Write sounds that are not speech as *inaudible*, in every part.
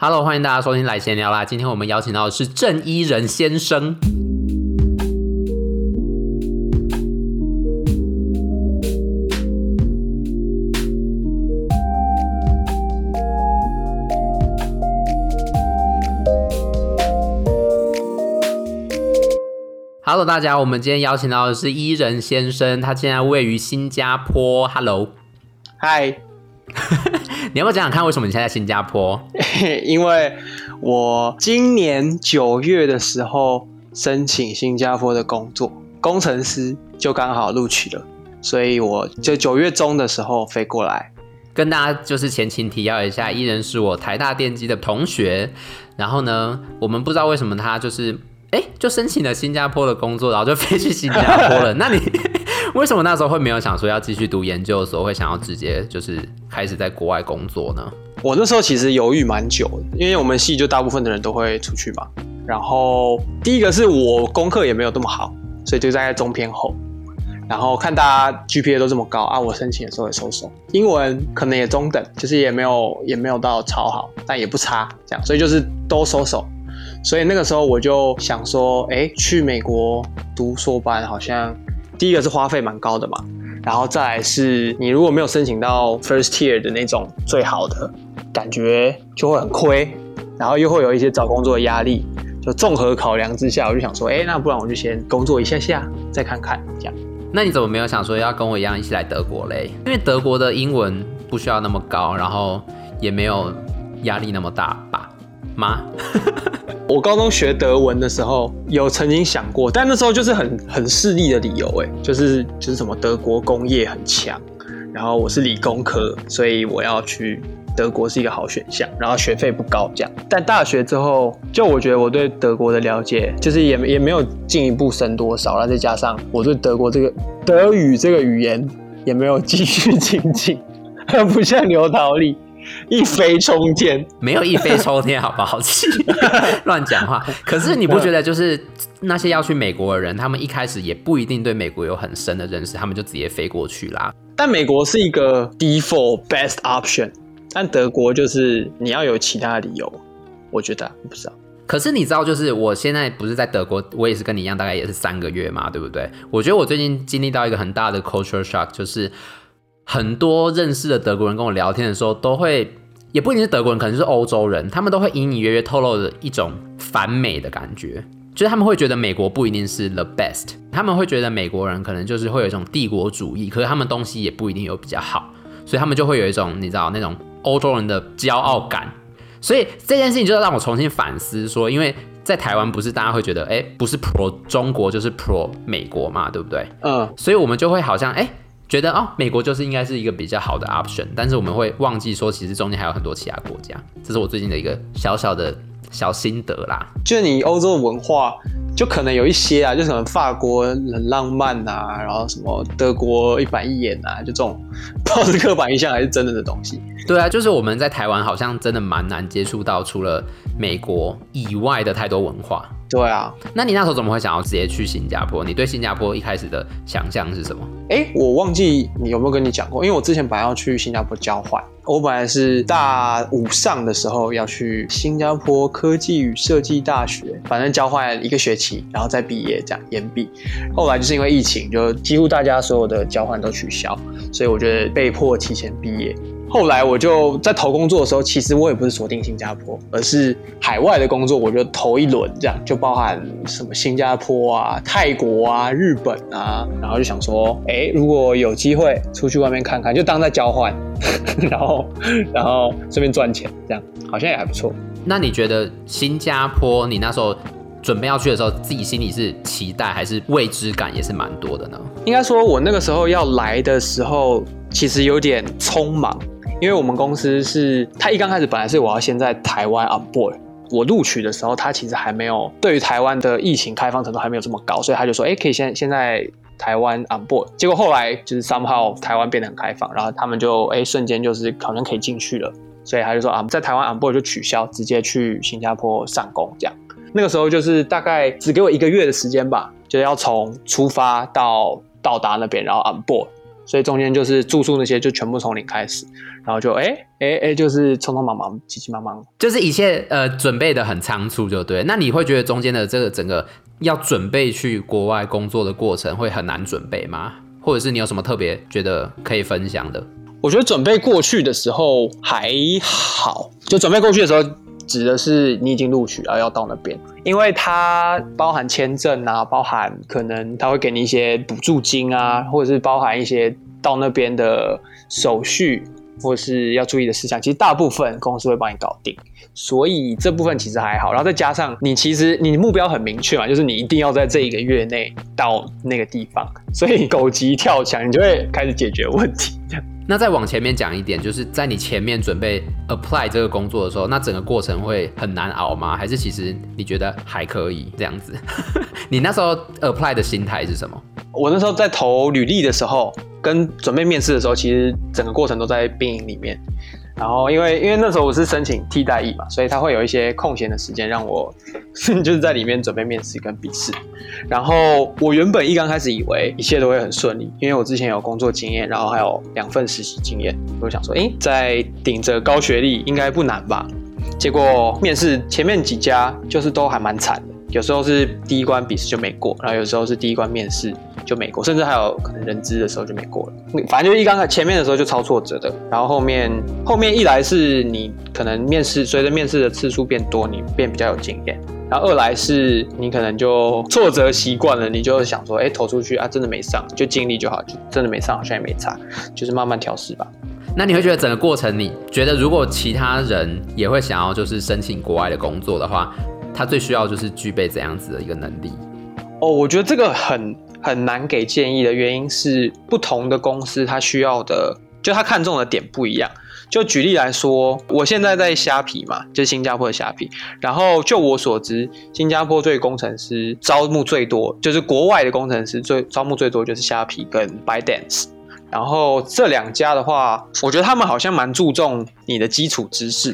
Hello，欢迎大家收听来闲聊啦。今天我们邀请到的是郑伊人先生。Hello，大家，我们今天邀请到的是伊人先生，他现在位于新加坡。Hello，嗨。你要不要讲讲看，为什么你现在在新加坡？*laughs* 因为我今年九月的时候申请新加坡的工作，工程师就刚好录取了，所以我就九月中的时候飞过来，跟大家就是前情提要一下，伊人是我台大电机的同学，然后呢，我们不知道为什么他就是哎、欸，就申请了新加坡的工作，然后就飞去新加坡了。那你？*laughs* 为什么那时候会没有想说要继续读研究所，会想要直接就是开始在国外工作呢？我那时候其实犹豫蛮久，因为我们系就大部分的人都会出去嘛。然后第一个是我功课也没有那么好，所以就在中偏后。然后看大家 GPA 都这么高啊，我申请的时候也收手。英文可能也中等，就是也没有也没有到超好，但也不差，这样，所以就是都收手。所以那个时候我就想说，哎，去美国读硕班好像。第一个是花费蛮高的嘛，然后再来是你如果没有申请到 first tier 的那种最好的，感觉就会很亏，然后又会有一些找工作的压力，就综合考量之下，我就想说，哎，那不然我就先工作一下下，再看看这样。那你怎么没有想说要跟我一样一起来德国嘞？因为德国的英文不需要那么高，然后也没有压力那么大吧？吗？我高中学德文的时候，有曾经想过，但那时候就是很很势利的理由，哎，就是就是什么德国工业很强，然后我是理工科，所以我要去德国是一个好选项，然后学费不高这样。但大学之后，就我觉得我对德国的了解，就是也也没有进一步深多少，然后再加上我对德国这个德语这个语言也没有继续 *laughs* 精进，很不像刘桃莉。*laughs* 一飞冲天，*laughs* 没有一飞冲天，好不好？*laughs* 乱讲话。可是你不觉得，就是那些要去美国的人，他们一开始也不一定对美国有很深的认识，他们就直接飞过去啦。但美国是一个 default best option，但德国就是你要有其他的理由。我觉得不知道。可是你知道，就是我现在不是在德国，我也是跟你一样，大概也是三个月嘛，对不对？我觉得我最近经历到一个很大的 culture shock，就是。很多认识的德国人跟我聊天的时候，都会也不一定是德国人，可能是欧洲人，他们都会隐隐约约透露着一种反美的感觉，就是他们会觉得美国不一定是 the best，他们会觉得美国人可能就是会有一种帝国主义，可是他们东西也不一定有比较好，所以他们就会有一种你知道那种欧洲人的骄傲感，所以这件事情就让我重新反思说，因为在台湾不是大家会觉得，哎，不是 pro 中国就是 pro 美国嘛，对不对？嗯，所以我们就会好像哎。觉得哦，美国就是应该是一个比较好的 option，但是我们会忘记说，其实中间还有很多其他国家。这是我最近的一个小小的小心得啦。就你欧洲的文化，就可能有一些啊，就什么法国很浪漫啊，然后什么德国一板一眼啊，就这种不知道是刻板印象还是真的的东西。对啊，就是我们在台湾好像真的蛮难接触到除了美国以外的太多文化。对啊，那你那时候怎么会想要直接去新加坡？你对新加坡一开始的想象是什么？哎，我忘记你有没有跟你讲过，因为我之前本来要去新加坡交换，我本来是大五上的时候要去新加坡科技与设计大学，反正交换一个学期，然后再毕业这样延毕。后来就是因为疫情，就几乎大家所有的交换都取消，所以我觉得被迫提前毕业。后来我就在投工作的时候，其实我也不是锁定新加坡，而是海外的工作，我就投一轮，这样就包含什么新加坡啊、泰国啊、日本啊，然后就想说，哎，如果有机会出去外面看看，就当在交换，*laughs* 然后然后顺便赚钱，这样好像也还不错。那你觉得新加坡，你那时候准备要去的时候，自己心里是期待还是未知感也是蛮多的呢？应该说，我那个时候要来的时候，其实有点匆忙。因为我们公司是，他一刚开始本来是我要先在台湾 on board，我录取的时候，他其实还没有对于台湾的疫情开放程度还没有这么高，所以他就说，哎，可以先先在台湾 on board。结果后来就是 somehow 台湾变得很开放，然后他们就哎瞬间就是可能可以进去了，所以他就说啊，在台湾 on board 就取消，直接去新加坡上工这样。那个时候就是大概只给我一个月的时间吧，就要从出发到到达那边，然后 on board。所以中间就是住宿那些就全部从零开始，然后就哎哎哎，就是匆匆忙忙、急急忙忙，就是一切呃准备的很仓促，就对。那你会觉得中间的这个整个要准备去国外工作的过程会很难准备吗？或者是你有什么特别觉得可以分享的？我觉得准备过去的时候还好，就准备过去的时候。指的是你已经录取了，要到那边，因为它包含签证啊，包含可能他会给你一些补助金啊，或者是包含一些到那边的手续，或是要注意的事项，其实大部分公司会帮你搞定，所以这部分其实还好。然后再加上你其实你目标很明确嘛，就是你一定要在这一个月内到那个地方，所以狗急跳墙，你就会开始解决问题。那再往前面讲一点，就是在你前面准备 apply 这个工作的时候，那整个过程会很难熬吗？还是其实你觉得还可以这样子？*laughs* 你那时候 apply 的心态是什么？我那时候在投履历的时候，跟准备面试的时候，其实整个过程都在病营里面。然后，因为因为那时候我是申请替代役嘛，所以他会有一些空闲的时间让我 *laughs* 就是在里面准备面试跟笔试。然后我原本一刚开始以为一切都会很顺利，因为我之前有工作经验，然后还有两份实习经验，我想说，诶，在顶着高学历应该不难吧？结果面试前面几家就是都还蛮惨的。有时候是第一关笔试就没过，然后有时候是第一关面试就没过，甚至还有可能人资的时候就没过了。反正就一刚开前面的时候就超挫折的，然后后面后面一来是你可能面试随着面试的次数变多，你变比较有经验，然后二来是你可能就挫折习惯了，你就想说，哎，投出去啊，真的没上就尽力就好，就真的没上好像也没差，就是慢慢调试吧。那你会觉得整个过程，你觉得如果其他人也会想要就是申请国外的工作的话，他最需要就是具备怎样子的一个能力？哦，我觉得这个很很难给建议的原因是，不同的公司他需要的，就他看重的点不一样。就举例来说，我现在在虾皮嘛，就是新加坡的虾皮。然后就我所知，新加坡对工程师招募最多，就是国外的工程师最招募最多就是虾皮跟 Bydance。然后这两家的话，我觉得他们好像蛮注重你的基础知识。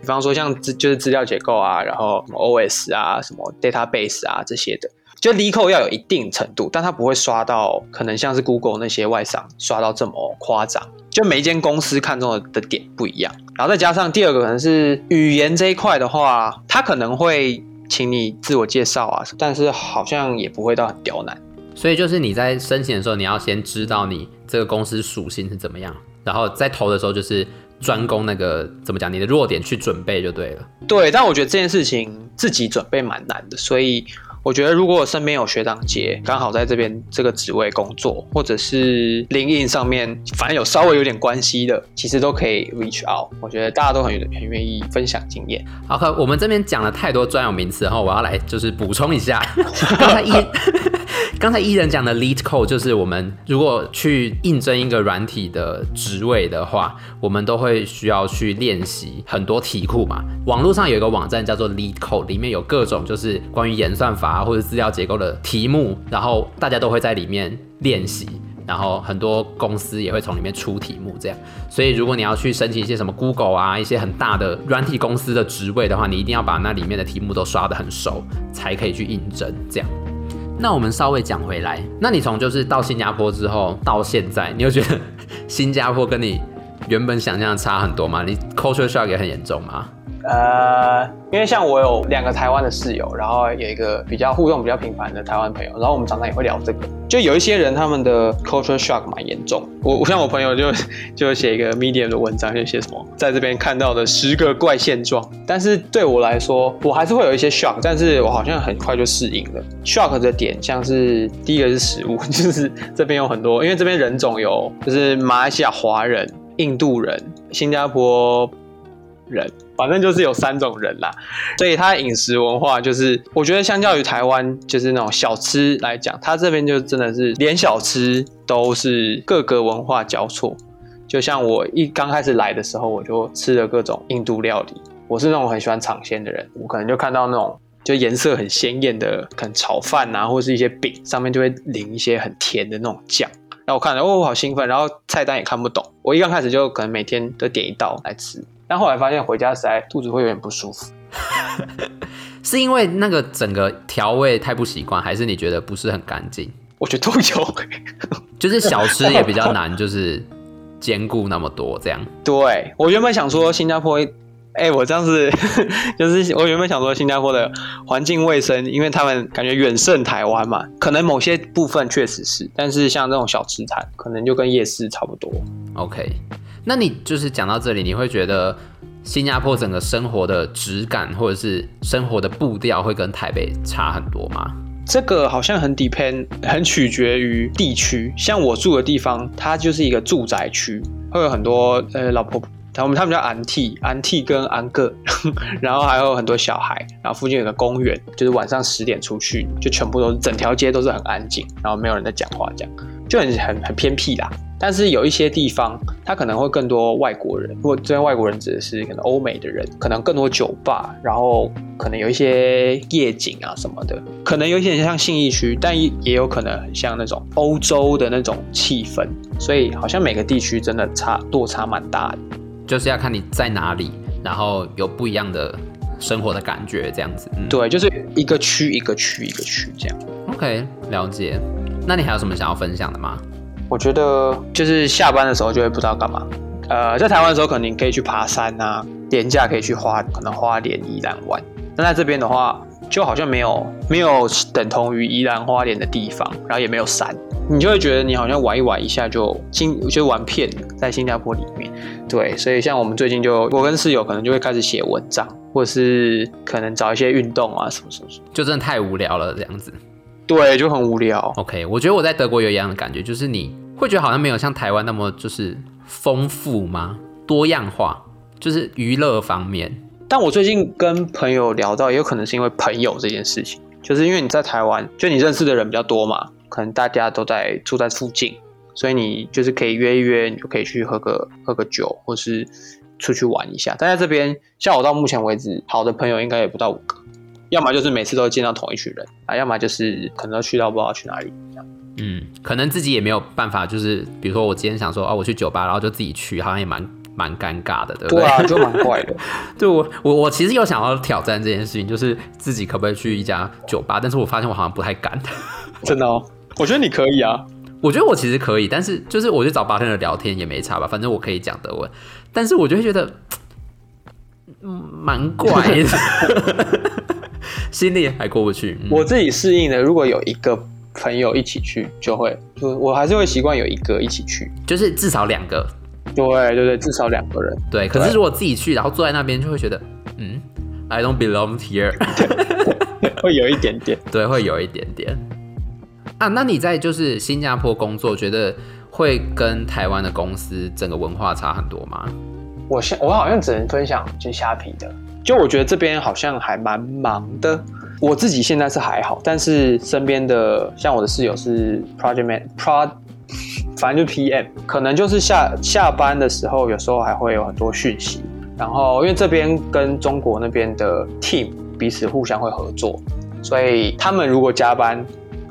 比方说像资就是资料结构啊，然后什么 OS 啊，什么 database 啊这些的，就 LeetCode 要有一定程度，但它不会刷到可能像是 Google 那些外商刷到这么夸张。就每一间公司看中的的点不一样，然后再加上第二个可能是语言这一块的话，他可能会请你自我介绍啊，但是好像也不会到很刁难。所以就是你在申请的时候，你要先知道你这个公司属性是怎么样，然后在投的时候就是。专攻那个怎么讲？你的弱点去准备就对了。对，但我觉得这件事情自己准备蛮难的，所以我觉得如果我身边有学长姐刚好在这边这个职位工作，或者是 LinkedIn 上面反正有稍微有点关系的，其实都可以 reach out。我觉得大家都很很愿意分享经验。好，可我们这边讲了太多专有名词，然后我要来就是补充一下，*laughs* 刚才一。*laughs* 刚才伊人讲的 LeetCode 就是我们如果去应征一个软体的职位的话，我们都会需要去练习很多题库嘛。网络上有一个网站叫做 LeetCode，里面有各种就是关于演算法或者资料结构的题目，然后大家都会在里面练习，然后很多公司也会从里面出题目这样。所以如果你要去申请一些什么 Google 啊一些很大的软体公司的职位的话，你一定要把那里面的题目都刷得很熟，才可以去应征这样。那我们稍微讲回来，那你从就是到新加坡之后到现在，你有觉得 *laughs* 新加坡跟你原本想象的差很多吗？你 culture shock 也很严重吗？呃，因为像我有两个台湾的室友，然后有一个比较互动比较频繁的台湾朋友，然后我们常常也会聊这个。就有一些人他们的 culture shock 蛮严重。我我像我朋友就 *laughs* 就写一个 Medium 的文章，就写什么在这边看到的十个怪现状。但是对我来说，我还是会有一些 shock，但是我好像很快就适应了。shock 的点像是第一个是食物，就是这边有很多，因为这边人种有就是马来西亚华人、印度人、新加坡。人，反正就是有三种人啦，所以他饮食文化就是，我觉得相较于台湾，就是那种小吃来讲，他这边就真的是连小吃都是各个文化交错。就像我一刚开始来的时候，我就吃了各种印度料理。我是那种很喜欢尝鲜的人，我可能就看到那种就颜色很鲜艳的，可能炒饭啊，或是一些饼上面就会淋一些很甜的那种酱。然后我看了，哦，好兴奋，然后菜单也看不懂。我一刚开始就可能每天都点一道来吃。但后来发现回家实在肚子会有点不舒服，*laughs* 是因为那个整个调味太不习惯，还是你觉得不是很干净？我觉得都有，就是小吃也比较难，就是兼顾那么多这样。*laughs* 对，我原本想说新加坡。哎、欸，我这样子 *laughs* 就是我原本想说新加坡的环境卫生，因为他们感觉远胜台湾嘛，可能某些部分确实是，但是像这种小吃摊，可能就跟夜市差不多。OK，那你就是讲到这里，你会觉得新加坡整个生活的质感或者是生活的步调会跟台北差很多吗？这个好像很 depend，很取决于地区。像我住的地方，它就是一个住宅区，会有很多呃老婆。他们他们叫安替，安替跟安个，*laughs* 然后还有很多小孩，然后附近有个公园，就是晚上十点出去，就全部都是整条街都是很安静，然后没有人在讲话，这样就很很很偏僻啦。但是有一些地方，它可能会更多外国人，如果这些外国人指的是可能欧美的人，可能更多酒吧，然后可能有一些夜景啊什么的，可能有一些像信义区，但也有可能很像那种欧洲的那种气氛，所以好像每个地区真的差落差蛮大的。就是要看你在哪里，然后有不一样的生活的感觉，这样子。嗯、对，就是一个区一个区一个区这样。OK，了解。那你还有什么想要分享的吗？我觉得就是下班的时候就会不知道干嘛。呃，在台湾的时候，可能你可以去爬山啊，廉价可以去花，可能花莲宜兰玩。但在这边的话，就好像没有没有等同于宜兰花莲的地方，然后也没有山。你就会觉得你好像玩一玩一下就新就玩遍了，在新加坡里面，对，所以像我们最近就我跟室友可能就会开始写文章，或者是可能找一些运动啊什么什么什么，就真的太无聊了这样子，对，就很无聊。OK，我觉得我在德国有一样的感觉，就是你会觉得好像没有像台湾那么就是丰富吗？多样化，就是娱乐方面。但我最近跟朋友聊到，也有可能是因为朋友这件事情，就是因为你在台湾，就你认识的人比较多嘛。可能大家都在住在附近，所以你就是可以约一约，你就可以去喝个喝个酒，或是出去玩一下。但在这边，像我到目前为止，好的朋友应该也不到五个，要么就是每次都会见到同一群人啊，要么就是可能都去到不知道去哪里这样。嗯，可能自己也没有办法，就是比如说我今天想说啊，我去酒吧，然后就自己去，好像也蛮蛮尴尬的，对不对？对啊，就蛮怪的。*laughs* 对我我我其实有想要挑战这件事情，就是自己可不可以去一家酒吧，但是我发现我好像不太敢。*laughs* 真的哦。我觉得你可以啊，我觉得我其实可以，但是就是我去找 bartender 聊天也没差吧，反正我可以讲德文，但是我就会觉得，嗯，蛮怪的，*laughs* 心里还过不去。嗯、我自己适应的，如果有一个朋友一起去，就会，就我还是会习惯有一个一起去，就是至少两个。对对对，至少两个人。对，可是如果自己去，然后坐在那边，就会觉得，嗯，I don't belong here，*laughs* 会有一点点，*laughs* 对，会有一点点。啊，那你在就是新加坡工作，觉得会跟台湾的公司整个文化差很多吗？我现我好像只能分享就虾皮的，就我觉得这边好像还蛮忙的。我自己现在是还好，但是身边的像我的室友是 project man，pro，反正就 PM，可能就是下下班的时候，有时候还会有很多讯息。然后因为这边跟中国那边的 team 彼此互相会合作，所以他们如果加班。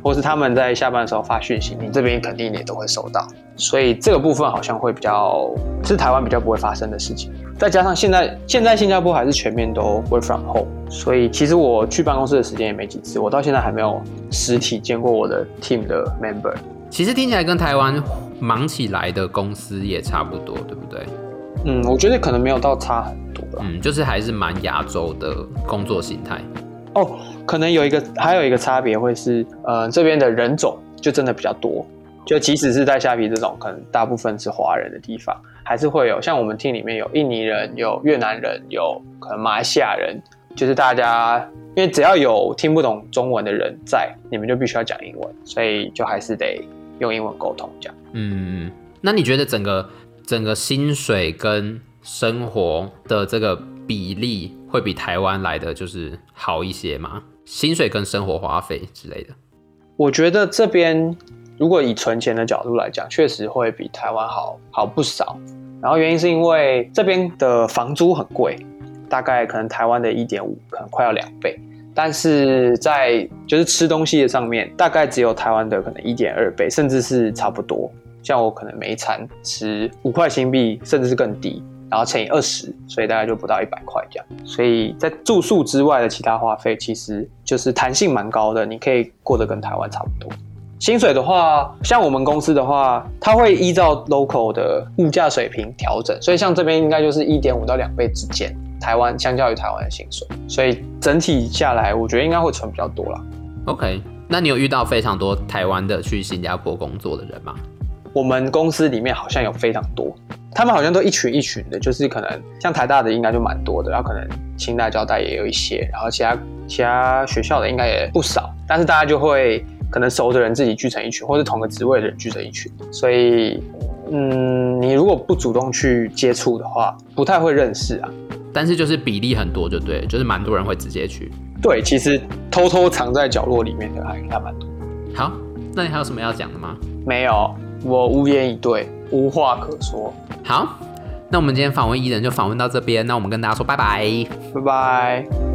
或是他们在下班的时候发讯息，你这边肯定也都会收到，所以这个部分好像会比较是台湾比较不会发生的事情。再加上现在现在新加坡还是全面都 work from home，所以其实我去办公室的时间也没几次，我到现在还没有实体见过我的 team 的 member。其实听起来跟台湾忙起来的公司也差不多，对不对？嗯，我觉得可能没有到差很多吧。嗯，就是还是蛮亚洲的工作形态。哦，可能有一个，还有一个差别会是，呃，这边的人种就真的比较多，就即使是在虾皮这种可能大部分是华人的地方，还是会有像我们 team 里面有印尼人、有越南人、有可能马来西亚人，就是大家因为只要有听不懂中文的人在，你们就必须要讲英文，所以就还是得用英文沟通这样。嗯，那你觉得整个整个薪水跟生活的这个比例会比台湾来的就是好一些吗？薪水跟生活花费之类的，我觉得这边如果以存钱的角度来讲，确实会比台湾好好不少。然后原因是因为这边的房租很贵，大概可能台湾的一点五，可能快要两倍。但是在就是吃东西的上面，大概只有台湾的可能一点二倍，甚至是差不多。像我可能每一餐吃五块新币，甚至是更低。然后乘以二十，所以大概就不到一百块这样。所以在住宿之外的其他花费，其实就是弹性蛮高的，你可以过得跟台湾差不多。薪水的话，像我们公司的话，它会依照 local 的物价水平调整，所以像这边应该就是一点五到两倍之间，台湾相较于台湾的薪水，所以整体下来，我觉得应该会存比较多啦。OK，那你有遇到非常多台湾的去新加坡工作的人吗？我们公司里面好像有非常多，他们好像都一群一群的，就是可能像台大的应该就蛮多的，然后可能清大、交大也有一些，然后其他其他学校的应该也不少，但是大家就会。可能熟的人自己聚成一群，或是同个职位的人聚成一群，所以，嗯，你如果不主动去接触的话，不太会认识啊。但是就是比例很多，就对，就是蛮多人会直接去。对，其实偷偷藏在角落里面的还还蛮多。好，那你还有什么要讲的吗？没有，我无言以对，无话可说。好，那我们今天访问 Eden 就访问到这边，那我们跟大家说拜拜，拜拜。